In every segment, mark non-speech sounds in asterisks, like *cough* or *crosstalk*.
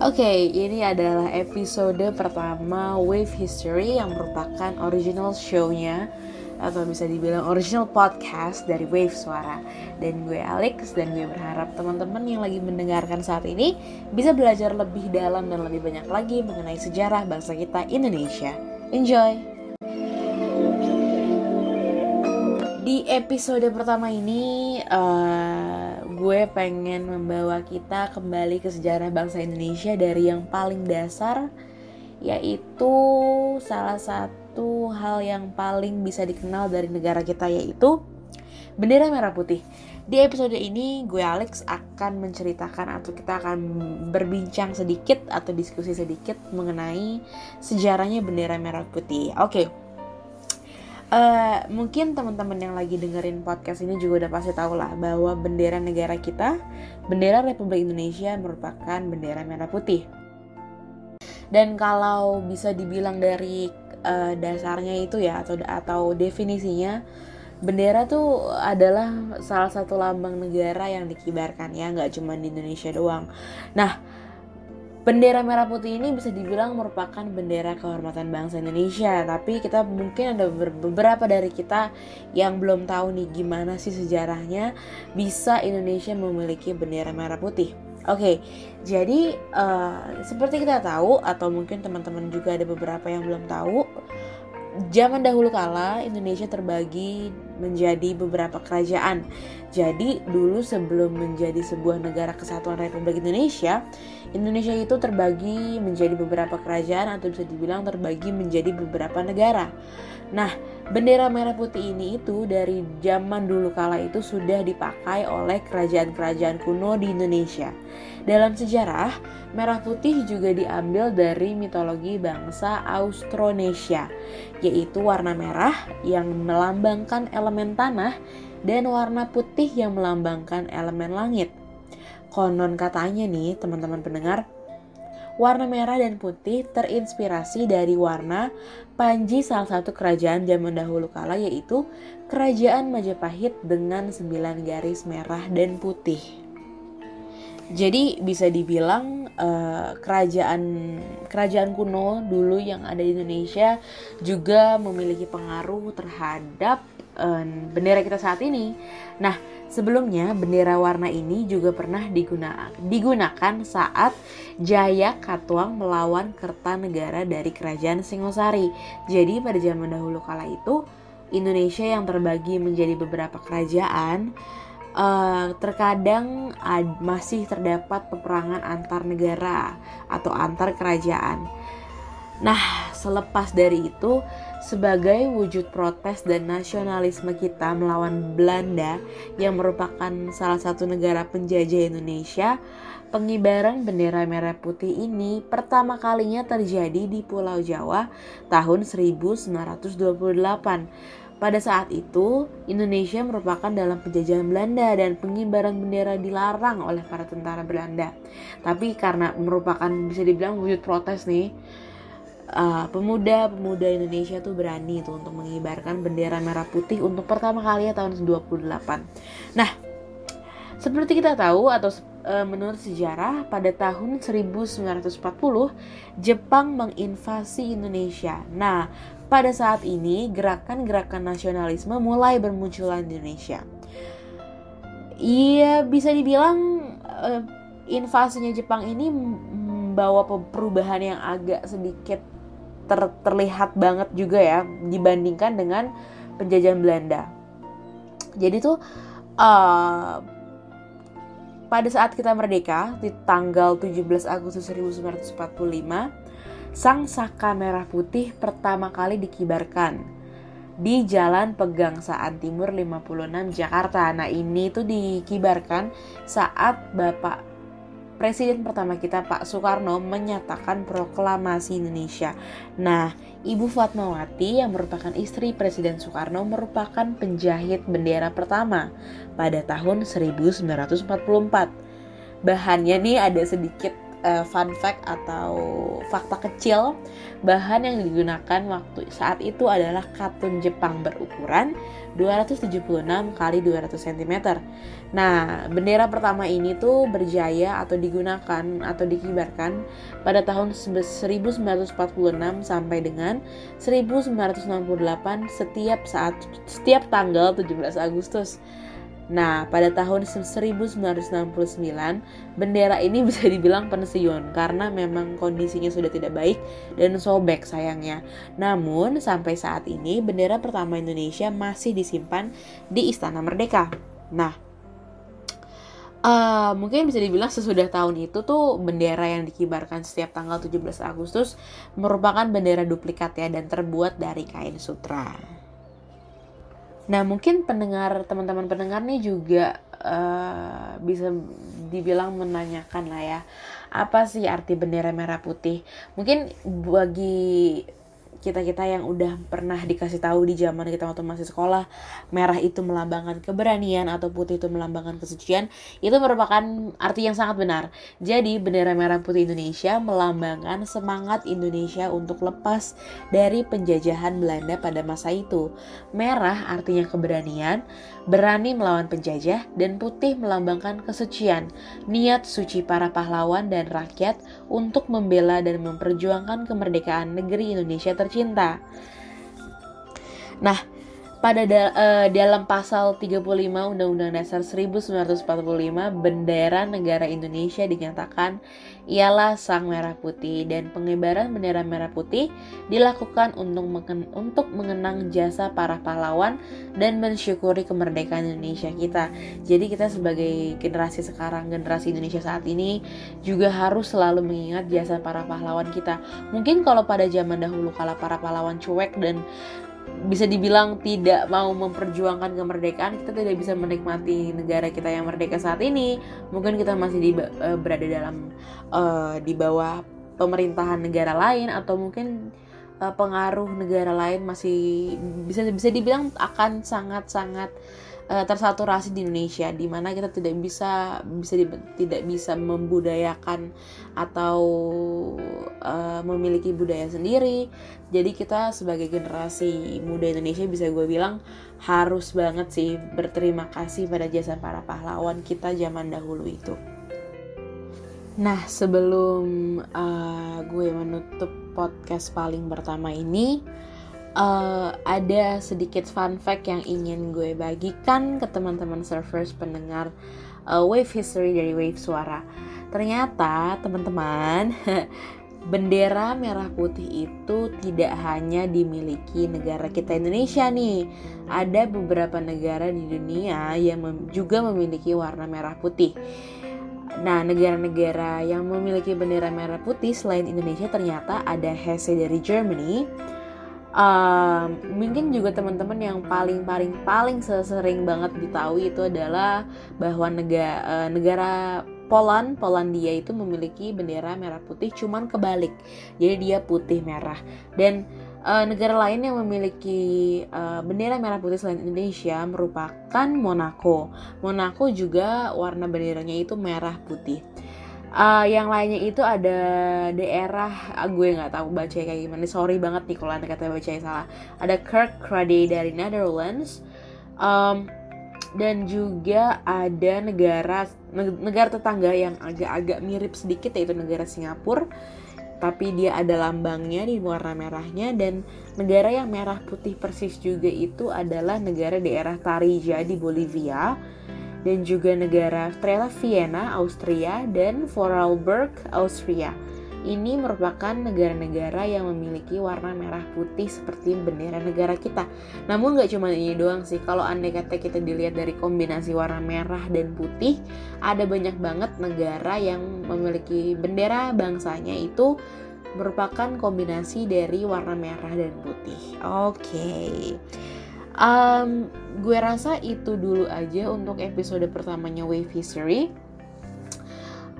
Oke, ini adalah episode pertama Wave History yang merupakan original show-nya atau bisa dibilang original podcast dari Wave Suara. Dan gue Alex dan gue berharap teman-teman yang lagi mendengarkan saat ini bisa belajar lebih dalam dan lebih banyak lagi mengenai sejarah bangsa kita Indonesia. Enjoy! Di episode pertama ini uh, gue pengen membawa kita kembali ke sejarah bangsa Indonesia dari yang paling dasar yaitu salah satu hal yang paling bisa dikenal dari negara kita yaitu bendera merah putih. Di episode ini gue Alex akan menceritakan atau kita akan berbincang sedikit atau diskusi sedikit mengenai sejarahnya bendera merah putih. Oke. Okay Uh, mungkin teman-teman yang lagi dengerin podcast ini juga udah pasti tahu lah bahwa bendera negara kita, bendera Republik Indonesia merupakan bendera merah putih. Dan kalau bisa dibilang dari uh, dasarnya itu ya atau atau definisinya, bendera tuh adalah salah satu lambang negara yang dikibarkan ya, nggak cuma di Indonesia doang. Nah, Bendera merah putih ini bisa dibilang merupakan bendera kehormatan bangsa Indonesia, tapi kita mungkin ada beberapa dari kita yang belum tahu nih gimana sih sejarahnya bisa Indonesia memiliki bendera merah putih. Oke, okay, jadi uh, seperti kita tahu atau mungkin teman-teman juga ada beberapa yang belum tahu, zaman dahulu kala Indonesia terbagi menjadi beberapa kerajaan. Jadi dulu sebelum menjadi sebuah negara kesatuan Republik Indonesia, Indonesia itu terbagi menjadi beberapa kerajaan atau bisa dibilang terbagi menjadi beberapa negara. Nah, bendera merah putih ini itu dari zaman dulu kala itu sudah dipakai oleh kerajaan-kerajaan kuno di Indonesia. Dalam sejarah, merah putih juga diambil dari mitologi bangsa Austronesia, yaitu warna merah yang melambangkan elemen tanah dan warna putih yang melambangkan elemen langit. Konon katanya nih teman-teman pendengar, warna merah dan putih terinspirasi dari warna panji salah satu kerajaan zaman dahulu kala yaitu Kerajaan Majapahit dengan sembilan garis merah dan putih. Jadi bisa dibilang uh, kerajaan kerajaan kuno dulu yang ada di Indonesia juga memiliki pengaruh terhadap uh, bendera kita saat ini. Nah, Sebelumnya, bendera warna ini juga pernah digunakan, digunakan saat Jaya Katuang melawan Kertanegara dari Kerajaan Singosari. Jadi pada zaman dahulu kala itu, Indonesia yang terbagi menjadi beberapa kerajaan, uh, terkadang ad, masih terdapat peperangan antar negara atau antar kerajaan. Nah, selepas dari itu, sebagai wujud protes dan nasionalisme kita melawan Belanda yang merupakan salah satu negara penjajah Indonesia, pengibaran bendera merah putih ini pertama kalinya terjadi di Pulau Jawa tahun 1928. Pada saat itu, Indonesia merupakan dalam penjajahan Belanda dan pengibaran bendera dilarang oleh para tentara Belanda. Tapi karena merupakan bisa dibilang wujud protes nih, uh, pemuda-pemuda Indonesia tuh berani tuh untuk mengibarkan bendera merah putih untuk pertama kali ya tahun 28. Nah, seperti kita tahu atau uh, menurut sejarah pada tahun 1940 Jepang menginvasi Indonesia. Nah, pada saat ini gerakan-gerakan nasionalisme mulai bermunculan di Indonesia. Iya, bisa dibilang uh, invasinya Jepang ini membawa perubahan yang agak sedikit ter terlihat banget juga ya dibandingkan dengan penjajahan Belanda. Jadi tuh uh, pada saat kita merdeka di tanggal 17 Agustus 1945, sang saka merah putih pertama kali dikibarkan di Jalan Pegangsaan Timur 56 Jakarta. Nah, ini tuh dikibarkan saat Bapak Presiden pertama kita Pak Soekarno menyatakan proklamasi Indonesia. Nah, Ibu Fatmawati yang merupakan istri Presiden Soekarno merupakan penjahit bendera pertama pada tahun 1944. Bahannya nih ada sedikit uh, fun fact atau fakta kecil bahan yang digunakan waktu saat itu adalah katun Jepang berukuran 276 kali 200 cm. Nah, bendera pertama ini tuh berjaya atau digunakan atau dikibarkan pada tahun 1946 sampai dengan 1968 setiap saat setiap tanggal 17 Agustus. Nah, pada tahun 1969, bendera ini *laughs* bisa dibilang pensiun karena memang kondisinya sudah tidak baik dan sobek sayangnya. Namun, sampai saat ini bendera pertama Indonesia masih disimpan di Istana Merdeka. Nah, uh, mungkin bisa dibilang sesudah tahun itu tuh bendera yang dikibarkan setiap tanggal 17 Agustus merupakan bendera duplikat ya dan terbuat dari kain sutra. Nah mungkin pendengar teman-teman pendengar nih juga uh, bisa dibilang menanyakan lah ya apa sih arti bendera merah putih? Mungkin bagi kita-kita yang udah pernah dikasih tahu di zaman kita waktu masih sekolah merah itu melambangkan keberanian atau putih itu melambangkan kesucian itu merupakan arti yang sangat benar. Jadi bendera merah putih Indonesia melambangkan semangat Indonesia untuk lepas dari penjajahan Belanda pada masa itu. Merah artinya keberanian berani melawan penjajah dan putih melambangkan kesucian. Niat suci para pahlawan dan rakyat untuk membela dan memperjuangkan kemerdekaan negeri Indonesia ter tercinta. Nah, pada da uh, dalam pasal 35 Undang-Undang Dasar 1945 bendera negara Indonesia dinyatakan ialah sang merah putih dan pengibaran bendera merah putih dilakukan untuk mengen untuk mengenang jasa para pahlawan dan mensyukuri kemerdekaan Indonesia kita. Jadi kita sebagai generasi sekarang, generasi Indonesia saat ini juga harus selalu mengingat jasa para pahlawan kita. Mungkin kalau pada zaman dahulu kala para pahlawan cuek dan bisa dibilang tidak mau memperjuangkan kemerdekaan kita tidak bisa menikmati negara kita yang merdeka saat ini. Mungkin kita masih di, uh, berada dalam uh, di bawah pemerintahan negara lain atau mungkin uh, pengaruh negara lain masih bisa bisa dibilang akan sangat sangat uh, tersaturasi di Indonesia di mana kita tidak bisa bisa di, tidak bisa membudayakan atau uh, memiliki budaya sendiri. Jadi kita sebagai generasi muda Indonesia bisa gue bilang harus banget sih berterima kasih pada jasa para pahlawan kita zaman dahulu itu. Nah, sebelum uh, gue menutup podcast paling pertama ini, uh, ada sedikit fun fact yang ingin gue bagikan ke teman-teman surfers pendengar uh, Wave History dari Wave Suara. Ternyata teman-teman *laughs* bendera merah putih itu tidak hanya dimiliki negara kita Indonesia nih. Ada beberapa negara di dunia yang mem juga memiliki warna merah putih. Nah, negara-negara yang memiliki bendera merah putih selain Indonesia ternyata ada Hesse dari Germany, um, mungkin juga teman-teman yang paling paling paling sering banget ditahui itu adalah bahwa negara uh, eh, negara Poland, Polandia itu memiliki bendera merah putih cuman kebalik. Jadi dia putih merah. Dan uh, negara lain yang memiliki uh, bendera merah putih selain Indonesia merupakan Monaco. Monaco juga warna benderanya itu merah putih. Uh, yang lainnya itu ada daerah uh, gue nggak tahu baca kayak gimana. Sorry banget nih kalau anda kata baca salah. Ada Kirkcaldy dari Netherlands. Um, dan juga ada negara negara tetangga yang agak-agak mirip sedikit yaitu negara Singapura. Tapi dia ada lambangnya di warna merahnya. Dan negara yang merah putih persis juga itu adalah negara daerah Tarija di Bolivia dan juga negara ternyata Vienna, Austria, dan Vorarlberg, Austria. Ini merupakan negara-negara yang memiliki warna merah putih seperti bendera negara kita. Namun nggak cuma ini doang sih. Kalau andai kata kita dilihat dari kombinasi warna merah dan putih, ada banyak banget negara yang memiliki bendera bangsanya itu merupakan kombinasi dari warna merah dan putih. Oke. Okay. Um, gue rasa itu dulu aja untuk episode pertamanya Wave History.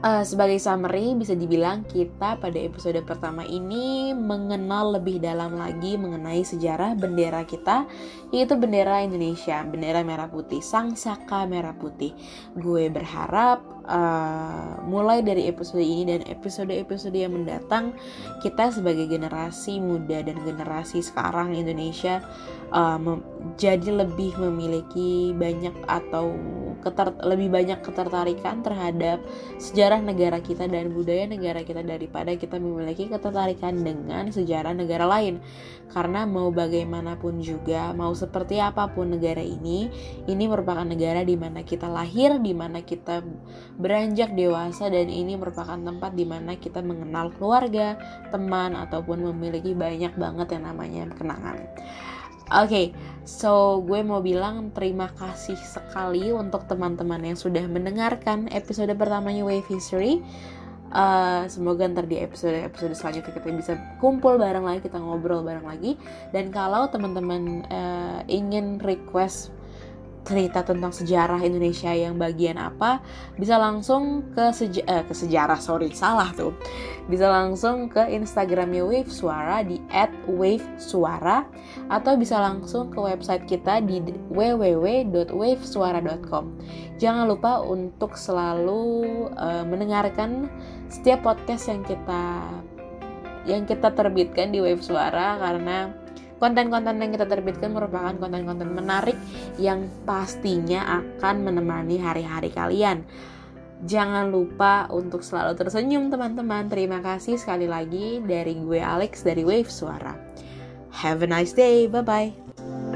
Uh, sebagai summary, bisa dibilang kita pada episode pertama ini mengenal lebih dalam lagi mengenai sejarah bendera kita, yaitu bendera Indonesia, bendera merah putih, sang saka merah putih. Gue berharap uh, mulai dari episode ini dan episode-episode yang mendatang, kita sebagai generasi muda dan generasi sekarang Indonesia uh, jadi lebih memiliki banyak atau keter lebih banyak ketertarikan terhadap sejarah negara kita dan budaya negara kita daripada kita memiliki ketertarikan dengan sejarah negara lain. Karena mau bagaimanapun juga, mau seperti apa pun negara ini, ini merupakan negara di mana kita lahir, di mana kita beranjak dewasa dan ini merupakan tempat di mana kita mengenal keluarga, teman ataupun memiliki banyak banget yang namanya kenangan. Oke, okay, so gue mau bilang terima kasih sekali untuk teman-teman yang sudah mendengarkan episode pertamanya Wave History. Uh, semoga ntar di episode-episode selanjutnya kita bisa kumpul bareng lagi, kita ngobrol bareng lagi. Dan kalau teman-teman uh, ingin request cerita tentang sejarah Indonesia yang bagian apa bisa langsung ke seja eh, ke sejarah sorry salah tuh. Bisa langsung ke Instagramnya Wave Suara di @wavesuara atau bisa langsung ke website kita di www.wavesuara.com jangan lupa untuk selalu uh, mendengarkan setiap podcast yang kita yang kita terbitkan di Wave Suara karena Konten-konten yang kita terbitkan merupakan konten-konten menarik yang pastinya akan menemani hari-hari kalian. Jangan lupa untuk selalu tersenyum teman-teman. Terima kasih sekali lagi dari gue Alex dari Wave Suara. Have a nice day. Bye-bye.